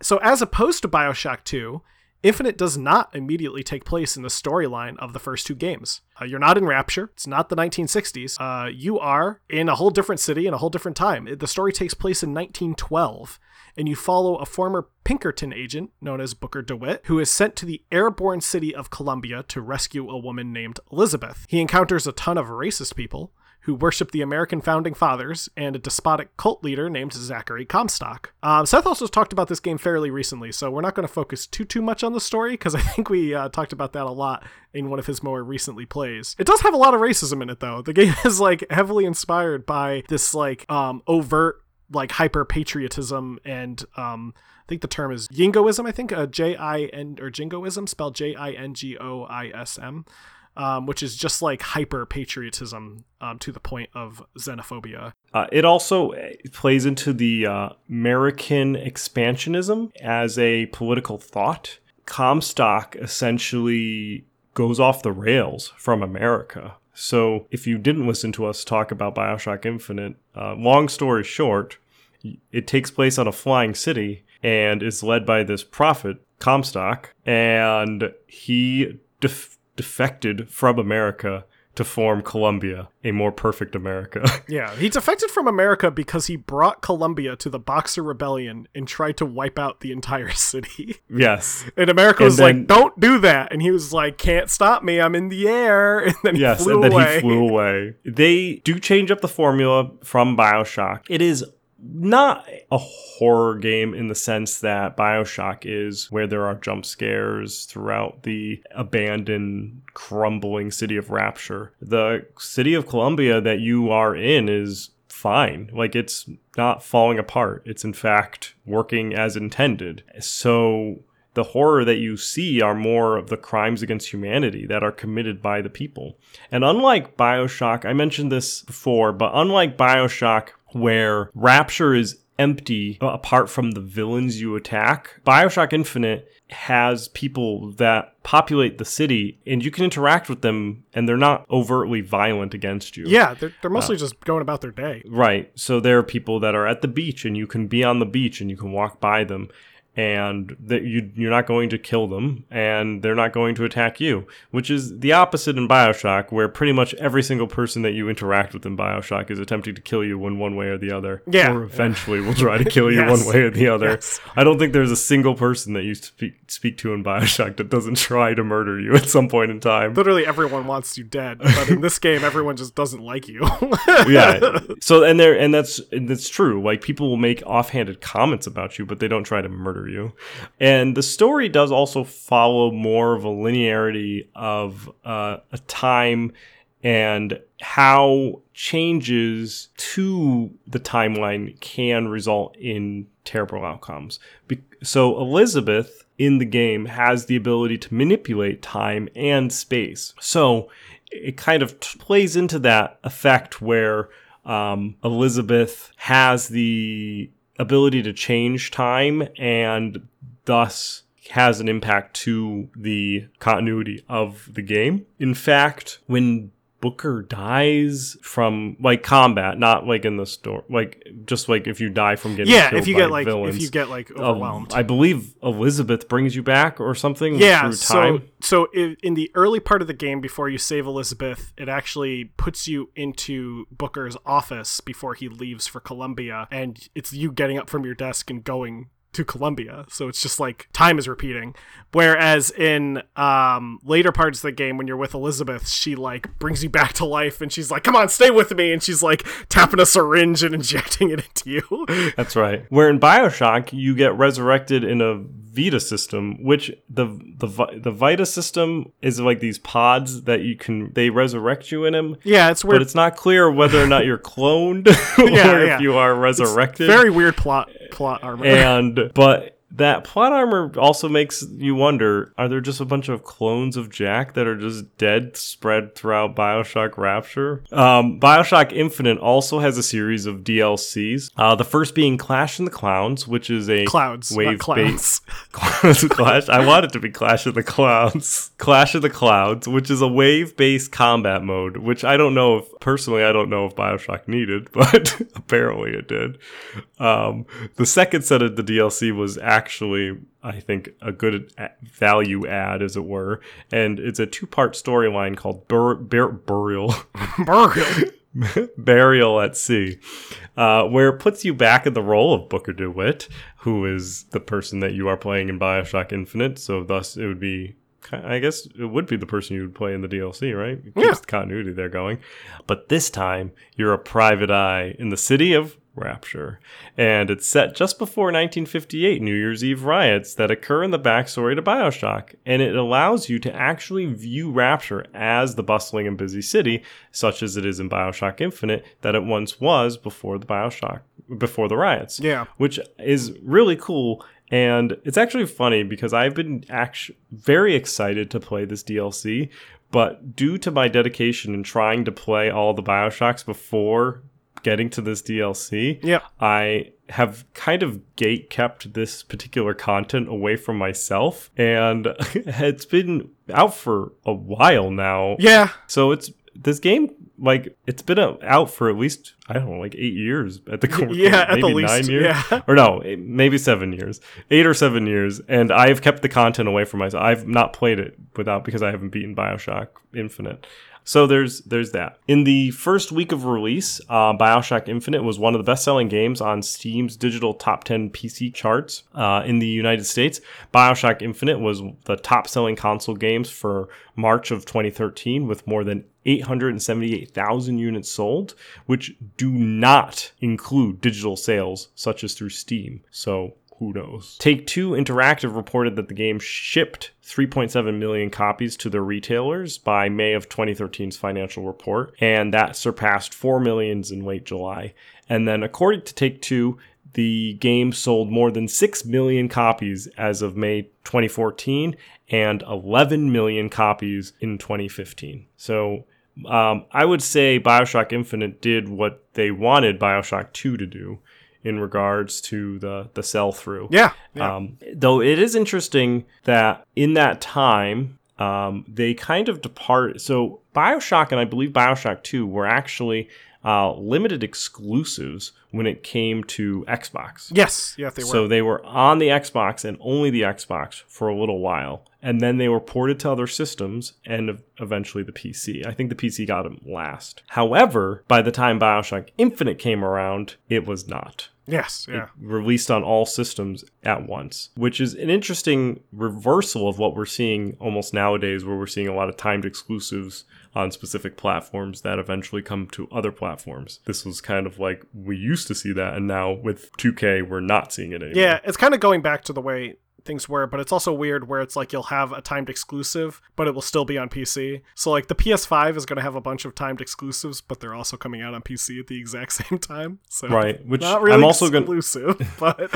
So, as opposed to Bioshock 2, Infinite does not immediately take place in the storyline of the first two games. Uh, you're not in Rapture. It's not the 1960s. Uh, you are in a whole different city in a whole different time. The story takes place in 1912, and you follow a former Pinkerton agent known as Booker DeWitt, who is sent to the airborne city of Columbia to rescue a woman named Elizabeth. He encounters a ton of racist people who worship the American founding fathers and a despotic cult leader named Zachary Comstock. Um, Seth also talked about this game fairly recently, so we're not going to focus too too much on the story because I think we uh, talked about that a lot in one of his more recently plays. It does have a lot of racism in it though. The game is like heavily inspired by this like um, overt like hyper patriotism and um, I think the term is Jingoism. I think uh, J I N or Jingoism spelled J I N G O I S M um, which is just like hyper patriotism um, to the point of xenophobia. Uh, it also uh, plays into the uh, American expansionism as a political thought. Comstock essentially goes off the rails from America. So, if you didn't listen to us talk about Bioshock Infinite, uh, long story short, it takes place on a flying city and is led by this prophet, Comstock, and he def- defected from America to form Columbia, a more perfect America. Yeah, he defected from America because he brought Columbia to the Boxer Rebellion and tried to wipe out the entire city. yes. And America And was then- like, "Don't do that," and he was like, "Can't stop me! I'm in the air!" And then he Yes, flew and then he flew away. They do change up the formula from Bioshock. It is not a horror game in the sense that Bioshock is, where there are jump scares throughout the abandoned, crumbling city of Rapture. The city of Columbia that you are in is fine. Like it's not falling apart. It's in fact working as intended. So the horror that you see are more of the crimes against humanity that are committed by the people. And unlike Bioshock, I mentioned this before, but unlike Bioshock, where Rapture is empty uh, apart from the villains you attack, Bioshock Infinite has people that populate the city and you can interact with them and they're not overtly violent against you. yeah, they're, they're Uh, mostly just going about their day. Right. So there are people that are at the beach and you can be on the beach and you can walk by them and that you you're not going to kill them and they're not going to attack you, which is the opposite in BioShock where pretty much every single person that you interact with in BioShock is attempting to kill you in one way or the other. Yeah. Or eventually will try to kill you Yes. one way or the other. Yes. I don't think there's a single person that you speak speak to in BioShock that doesn't try to murder you at some point in time. Literally everyone wants you dead, but in this game, everyone just doesn't like you. yeah. So and there and that's and that's true. Like people will make offhanded comments about you, but they don't try to murder you. And the story does also follow more of a linearity of uh, a time and how changes to the timeline can result in terrible outcomes. Be- so Elizabeth in the game has the ability to manipulate time and space. So it kind of t- plays into that effect where um, Elizabeth has the ability to change time and thus has an impact to the continuity of the game. In fact, when Booker dies from like combat, not like in the store, like just like if you die from getting Yeah, killed if you by get like villains, if you get like um, overwhelmed. I believe Elizabeth brings you back or something yeah, through so time. so in the early part of the game before you save Elizabeth, it actually puts you into Booker's office before he leaves for Columbia and it's you getting up from your desk and going to Columbia. So it's just like time is repeating. Whereas in um, later parts of the game, when you're with Elizabeth, she like brings you back to life, and she's like, "Come on, stay with me," and she's like tapping a syringe and injecting it into you. That's right. Where in Bioshock you get resurrected in a Vita system, which the the the Vita system is like these pods that you can they resurrect you in them, yeah, it's weird, but it's not clear whether or not you're cloned or Yeah, if you are resurrected. Very weird plot plot armor. and but that plot armor also makes you wonder are there just a bunch of clones of jack that are just dead spread throughout bioshock rapture um, bioshock infinite also has a series of dlcs uh, the first being clash in the clowns which is a clouds, wave clowns. Clash. I want it to be Clash of the Clouds. Clash of the Clouds, which is a wave-based combat mode, which I don't know if personally I don't know if BioShock needed, but apparently it did. Um, the second set of the DLC was actually, I think, a good value add, as it were, and it's a two-part storyline called Bur- Bur- Burial. Burial. Burial at Sea, uh, where it puts you back in the role of Booker DeWitt, who is the person that you are playing in Bioshock Infinite. So, thus, it would be, I guess, it would be the person you would play in the DLC, right? It keeps Yeah. the continuity there going. But this time, you're a private eye in the city of Rapture, and it's set just before 1958 New Year's Eve riots that occur in the backstory to Bioshock, and it allows you to actually view Rapture as the bustling and busy city, such as it is in Bioshock Infinite, that it once was before the Bioshock, before the riots Yeah. which is really cool. And it's actually funny because I've been actu- very excited to play this DLC, but due to my dedication in trying to play all the Bioshocks before getting to this DLC, yeah, I have kind of gate kept this particular content away from myself, and it's been out for a while now. Yeah. So it's this game like it's been out for at least I don't know like eight years at the core. Yeah, at the least, nine years yeah. or no eh, maybe seven years eight or seven years and I've kept the content away from myself. I've not played it without because I haven't beaten Bioshock Infinite. So there's there's that. In the first week of release, uh, Bioshock Infinite was one of the best-selling games on Steam's digital top 10 PC charts uh, in the United States. Bioshock Infinite was the top-selling console games for March of 2013, with more than 878,000 units sold, which do not include digital sales such as through Steam. So who knows? Take Two Interactive reported that the game shipped 3.7 million copies to their retailers by May of 2013's financial report, and that surpassed 4 millions in late July. And then, according to Take Two, the game sold more than 6 million copies as of May 2014 and 11 million copies in 2015. So um, I would say Bioshock Infinite did what they wanted Bioshock 2 to do in regards to the, the sell through. Yeah. Yeah. Um, though it is interesting that in that time, um, they kind of depart. So Bioshock and I believe Bioshock 2 were actually uh, limited exclusives when it came to Xbox. yes. Yeah. They were. So they were on the Xbox and only the Xbox for a little while. And then they were ported to other systems and eventually the PC. I think the PC got them last. However, by the time Bioshock Infinite came around, it was not yes. Yeah. released on all systems at once, which is an interesting reversal of what we're seeing almost nowadays, where we're seeing a lot of timed exclusives on specific platforms that eventually come to other platforms. This was kind of like we used to see that, and now with 2K, we're not seeing it anymore. Yeah, it's kind of going back to the way things were, but it's also weird where it's like you'll have a timed exclusive, but it will still be on PC. So like the PS5 is going to have a bunch of timed exclusives, but they're also coming out on PC at the exact same time. So Right, which not really I'm also gonna- exclusive, but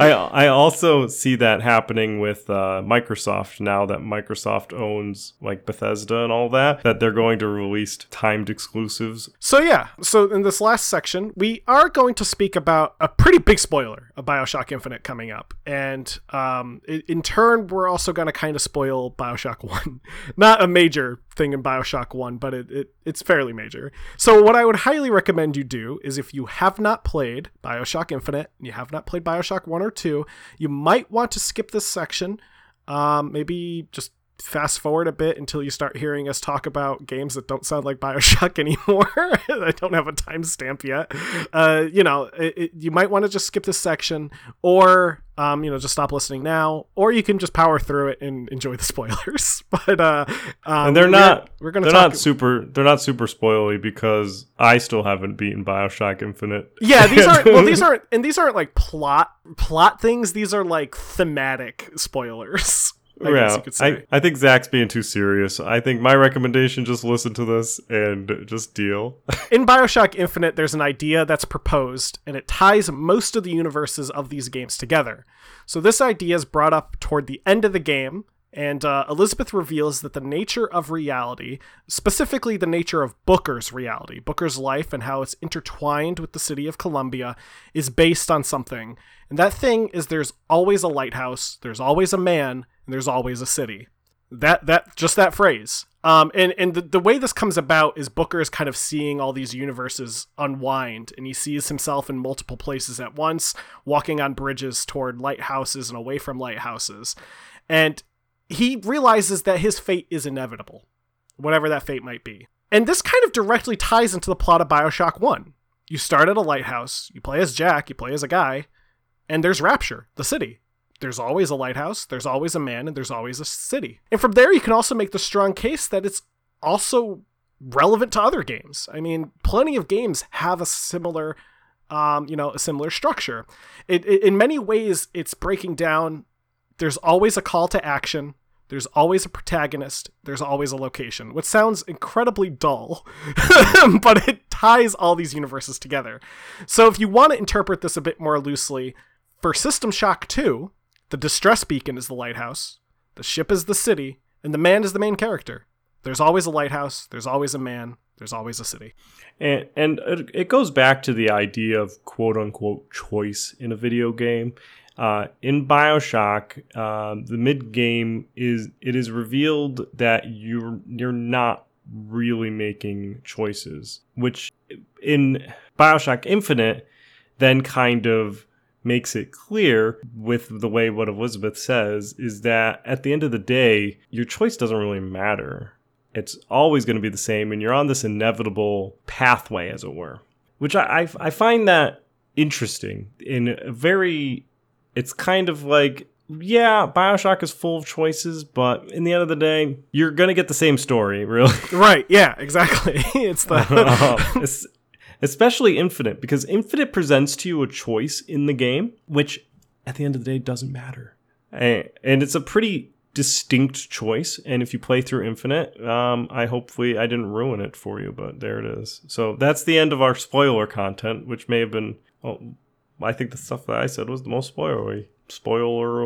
I I also see that happening with uh, Microsoft now that Microsoft owns like Bethesda and all that. That they're going to release timed exclusives. So yeah, so in this last section, we are going to speak about a pretty big spoiler of Bioshock Infinite coming up, and um, in turn, we're also going to kind of spoil Bioshock One. Not a major thing in Bioshock One, but it, it it's fairly major. So what I would highly recommend you do is if you have not played Bioshock Infinite, and you have not played Bioshock One or Two, you might want to skip this section. Um, maybe just fast forward a bit until you start hearing us talk about games that don't sound like Bioshock anymore. I don't have a timestamp yet. Uh, you know, it, it, you might want to just skip this section, or um, you know, just stop listening now, or you can just power through it and enjoy the spoilers. but uh, um, And they're we're- not. We're gonna They're talk. not super. They're not super spoily because I still haven't beaten Bioshock Infinite. yeah, these aren't. Well, these aren't, and these aren't like plot plot things. These are like thematic spoilers. I yeah, you could say. I, I think Zach's being too serious. I think my recommendation just listen to this and just deal. in Bioshock Infinite, there's an idea that's proposed, and it ties most of the universes of these games together. So, this idea is brought up toward the end of the game, and uh, Elizabeth reveals that the nature of reality, specifically the nature of Booker's reality, Booker's life, and how it's intertwined with the city of Columbia, is based on something. And that thing is there's always a lighthouse, there's always a man, there's always a city. That that just that phrase. Um and and the, the way this comes about is booker is kind of seeing all these universes unwind and he sees himself in multiple places at once walking on bridges toward lighthouses and away from lighthouses. And he realizes that his fate is inevitable whatever that fate might be. And this kind of directly ties into the plot of bioshock 1 you start at a lighthouse you play as jack you play as a guy and there's rapture the city there's always a lighthouse, there's always a man, and there's always a city. And from there, you can also make the strong case that it's also relevant to other games. I mean, plenty of games have a similar, um, you know, a similar structure. It, it, in many ways, it's breaking down. There's always a call to action. There's always a protagonist. There's always a location, which sounds incredibly dull, but it ties all these universes together. So if you want to interpret this a bit more loosely, for System Shock 2, the distress beacon is the lighthouse, the ship is the city, and the man is the main character. There's always a lighthouse, there's always a man, there's always a city. And, and it, goes back to the idea of quote unquote choice in a video game. Uh, in Bioshock, um, the mid game is it is revealed that you're you're not really making choices, which in Bioshock Infinite then kind of makes it clear with the way what Elizabeth says is that at the end of the day, your choice doesn't really matter. It's always going to be the same, and you're on this inevitable pathway, as it were. Which I, I, I find that interesting in a very. It's kind of like yeah, Bioshock is full of choices, but in the end of the day, you're gonna get the same story, really. Right, yeah, exactly. it's the es- especially Infinite, because Infinite presents to you a choice in the game, which at the end of the day doesn't matter. And it's a pretty distinct choice. And if you play through Infinite, um, I hopefully I didn't ruin it for you, but there it is. So that's the end of our spoiler content, which may have been. Well, I think the stuff that I said was the most spoilery. Spoiler.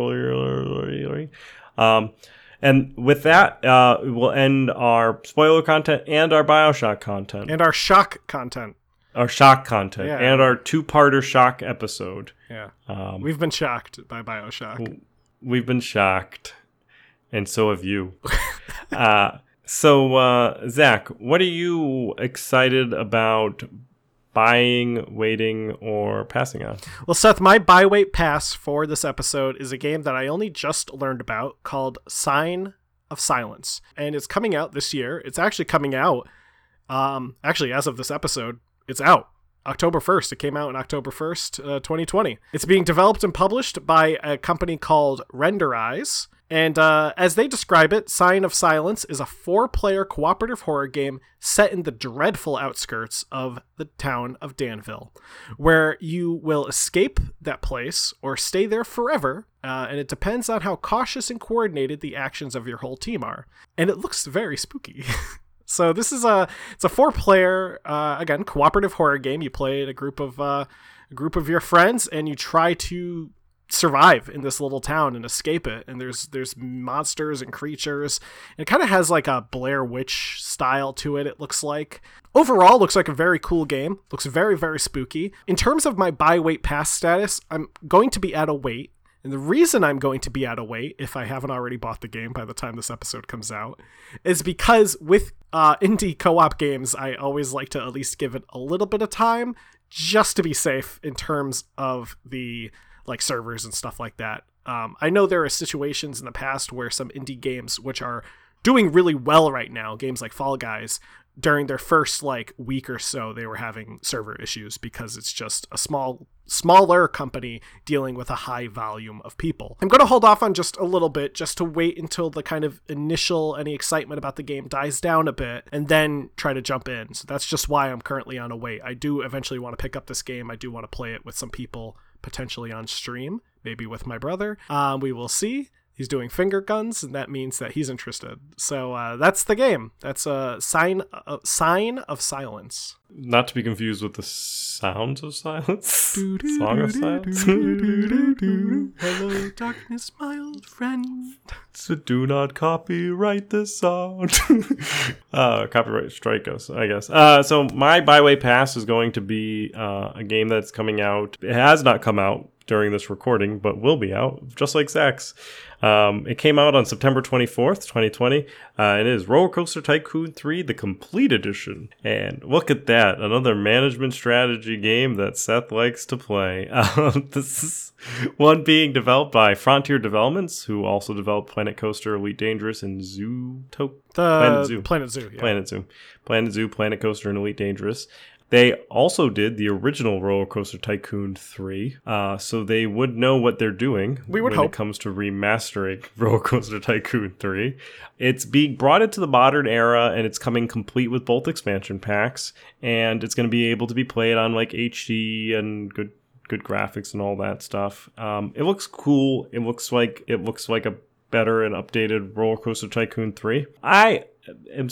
Um, and with that, uh, we'll end our spoiler content and our Bioshock content, and our shock content. Our shock content, Yeah. and our two-parter shock episode. Yeah. Um, We've been shocked by Bioshock. we've been shocked, and so have you. uh, so, uh, Zach, what are you excited about buying, waiting, or passing on? Well, Seth, my buy wait pass for this episode is a game that I only just learned about called Sign of Silence. And it's coming out this year. It's actually coming out, um, actually, as of this episode, it's out. October 1st. It came out on October 1st, uh, 2020. It's being developed and published by a company called Renderize. And uh, as they describe it, Sign of Silence is a four player cooperative horror game set in the dreadful outskirts of the town of Danville, where you will escape that place or stay there forever. Uh, and it depends on how cautious and coordinated the actions of your whole team are. And it looks very spooky. so this is a it's a four player uh, again cooperative horror game. You play a group of uh, a group of your friends and you try to survive in this little town and escape it. And there's there's monsters and creatures. And it kind of has like a blair witch style to it it looks like. Overall looks like a very cool game. Looks very very spooky. In terms of my buy wait pass status i'm going to be at a wait and the reason I'm going to be out of wait, if I haven't already bought the game by the time this episode comes out, is because with uh, indie co op games, I always like to at least give it a little bit of time just to be safe in terms of the like servers and stuff like that. Um, I know there are situations in the past where some indie games, which are doing really well right now, games like Fall Guys, during their first like week or so, they were having server issues because it's just a small smaller company dealing with a high volume of people. I'm going to hold off on just a little bit just to wait until the kind of initial any excitement about the game dies down a bit and then try to jump in. So that's just why I'm currently on a wait. I do eventually want to pick up this game. I do want to play it with some people potentially on stream, maybe with my brother. Um, we will see he's doing finger guns, and that means that he's interested. So uh, that's the game. That's a sign a sign of silence. Not to be confused with the sounds of silence. Song of silence. Hello, darkness, my old friend. So do not copyright this song. uh, copyright strike us, I guess. Uh, so my byway pass is going to be uh, a game that's coming out. It has not come out during this recording, but will be out, just like Zach's. Um, it came out on September 24th, 2020. Uh, it is Roller Coaster Tycoon 3, the complete edition. And look at that, another management strategy game that Seth likes to play. Um, this is one being developed by Frontier Developments, who also developed Planet Coaster, Elite Dangerous, and Zoo. To- the Planet Zoo. Planet Zoo. Yeah. Planet Zoo. Planet Zoo, Planet Coaster, and Elite Dangerous. They also did the original Roller Coaster Tycoon 3, uh, so they would know what they're doing we would when hope. it comes to remastering Roller Coaster Tycoon 3. It's being brought into the modern era and it's coming complete with both expansion packs, and it's going to be able to be played on like HD and good good graphics and all that stuff. Um, it looks cool. It looks like it looks like a better and updated Roller Coaster Tycoon 3. I am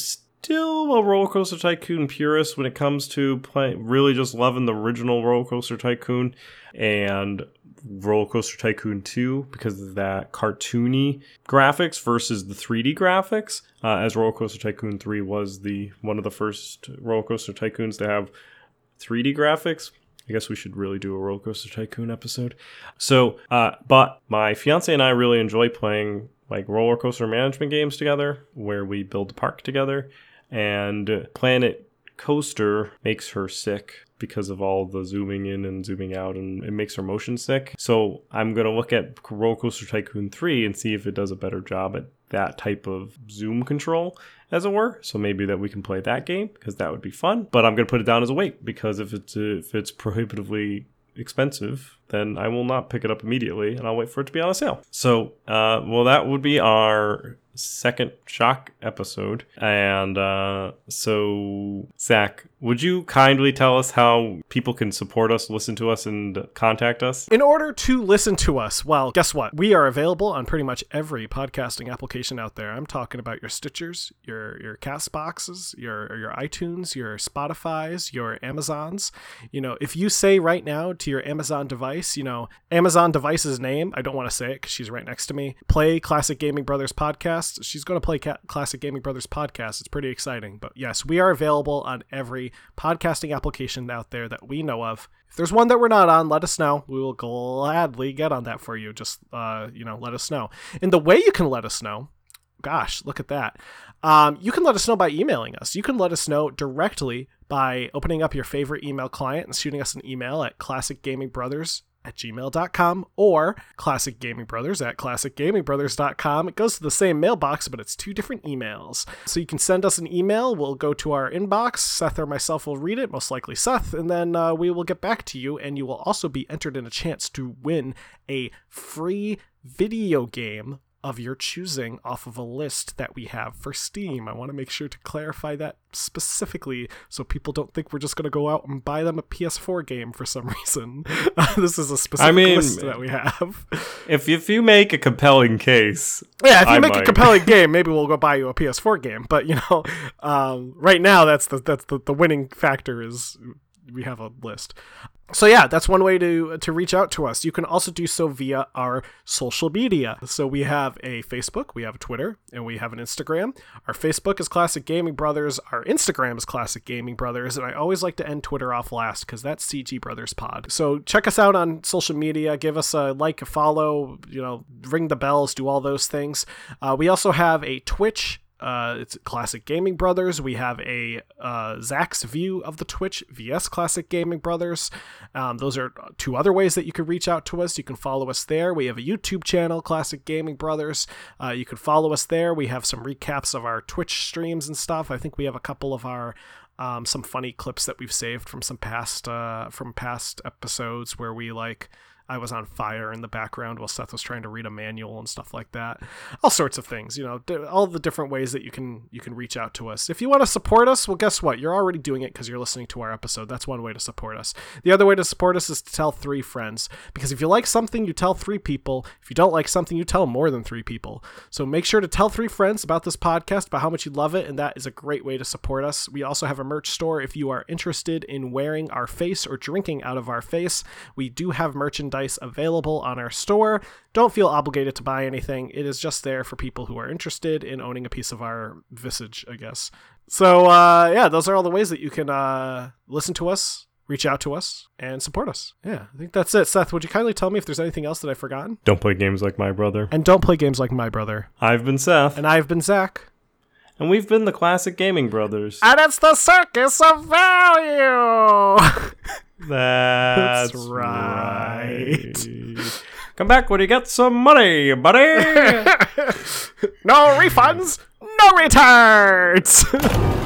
still a roller coaster tycoon purist when it comes to play, really just loving the original roller coaster tycoon and roller coaster tycoon 2 because of that cartoony graphics versus the 3d graphics uh, as roller coaster tycoon 3 was the one of the first roller coaster tycoons to have 3d graphics I guess we should really do a roller coaster tycoon episode. So, uh, but my fiance and I really enjoy playing like roller coaster management games together, where we build a park together and Planet Coaster makes her sick because of all the zooming in and zooming out and it makes her motion sick. So I'm going to look at Roller Coaster Tycoon 3 and see if it does a better job at that type of zoom control as it were. So maybe that we can play that game because that would be fun. But I'm going to put it down as a wait because if it's if it's prohibitively expensive, then I will not pick it up immediately and I'll wait for it to be on a sale. So, uh, well, that would be our second shock episode. And uh, so, Zach, would you kindly tell us how people can support us, listen to us, and contact us? In order to listen to us, well, guess what? We are available on pretty much every podcasting application out there. I'm talking about your Stitchers, your your Cast boxes, your your iTunes, your Spotify's, your Amazons. You know, if you say right now to your Amazon device, you know, Amazon device's name, I don't want to say it because she's right next to me. Play Classic Gaming Brothers podcast. She's going to play Ca- Classic Gaming Brothers podcast. It's pretty exciting. But yes, we are available on every podcasting application out there that we know of. If there's one that we're not on, let us know. We will gladly get on that for you. Just uh, you know, let us know. And the way you can let us know, gosh, look at that. Um, you can let us know by emailing us. You can let us know directly by opening up your favorite email client and shooting us an email at classicgamingbrothers at gmail.com or Classic Gaming Brothers at classicgamingbrothers.com. It goes to the same mailbox, but it's two different emails. So you can send us an email. We'll go to our inbox. Seth or myself will read it, most likely Seth, and then uh, we will get back to you. And you will also be entered in a chance to win a free video game of your choosing off of a list that we have for Steam. I want to make sure to clarify that specifically so people don't think we're just going to go out and buy them a PS4 game for some reason. this is a specific I mean, list that we have. If if you make a compelling case, Yeah, if you I make a compelling game, maybe we'll go buy you a PS4 game. But you know, um, right now that's the that's the, the winning factor is we have a list. So yeah, that's one way to to reach out to us. You can also do so via our social media. So we have a Facebook, we have a Twitter, and we have an Instagram. Our Facebook is Classic Gaming Brothers. Our Instagram is Classic Gaming Brothers, and I always like to end Twitter off last because that's CG Brothers Pod. So check us out on social media. Give us a like, a follow. You know, ring the bells, do all those things. Uh, we also have a Twitch uh, it's Classic Gaming Brothers. We have a uh, Zach's view of the Twitch vs Classic Gaming Brothers. Um, those are two other ways that you can reach out to us. You can follow us there. We have a YouTube channel, Classic Gaming Brothers. Uh, you can follow us there. We have some recaps of our Twitch streams and stuff. I think we have a couple of our um, some funny clips that we've saved from some past uh, from past episodes where we like I was on fire in the background while Seth was trying to read a manual and stuff like that. All sorts of things, you know, all the different ways that you can you can reach out to us. If you want to support us, well, guess what? You're already doing it because you're listening to our episode. That's one way to support us. The other way to support us is to tell three friends. Because if you like something, you tell three people. If you don't like something, you tell more than three people. So make sure to tell three friends about this podcast, about how much you love it, and that is a great way to support us. We also have a merch store if you are interested in wearing our face or drinking out of our face. We do have merchandise available on our store. Don't feel obligated to buy anything. It is just there for people who are interested in owning a piece of our visage, I guess. So uh, yeah, those are all the ways that you can uh, listen to us, reach out to us, and support us. Yeah, I think that's it. Seth, would you kindly tell me if there's anything else that I've forgotten? don't play games like my brother. And don't play games like my brother. I've been Seth, And I've been Zach. and we've been the Classic Gaming Brothers. And it's the circus of value. That's, right. right. Come back when you get some money, buddy. no refunds, no returns.